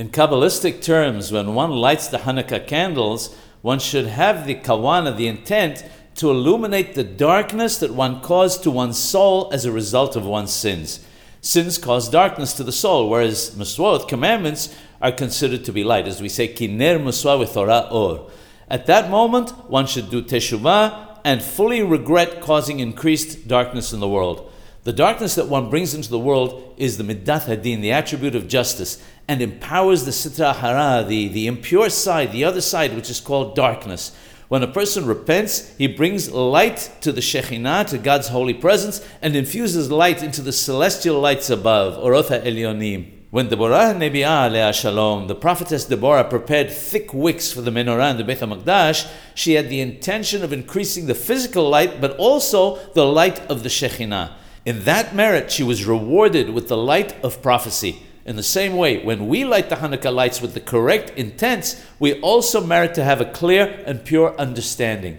In Kabbalistic terms, when one lights the Hanukkah candles, one should have the kawana, the intent, to illuminate the darkness that one caused to one's soul as a result of one's sins. Sins cause darkness to the soul, whereas Muswot, commandments, are considered to be light. As we say, Kiner with Torah or. At that moment, one should do teshuvah and fully regret causing increased darkness in the world. The darkness that one brings into the world is the midat hadin, the attribute of justice, and empowers the sitra achra, the, the impure side, the other side, which is called darkness. When a person repents, he brings light to the Shekhinah, to God's holy presence, and infuses light into the celestial lights above, Orotha Elyonim. When Deborah Nebi'ah Leah Shalom, the prophetess Deborah, prepared thick wicks for the menorah in the Beit HaMikdash, she had the intention of increasing the physical light, but also the light of the Shekhinah. In that merit, she was rewarded with the light of prophecy. In the same way, when we light the Hanukkah lights with the correct intents, we also merit to have a clear and pure understanding.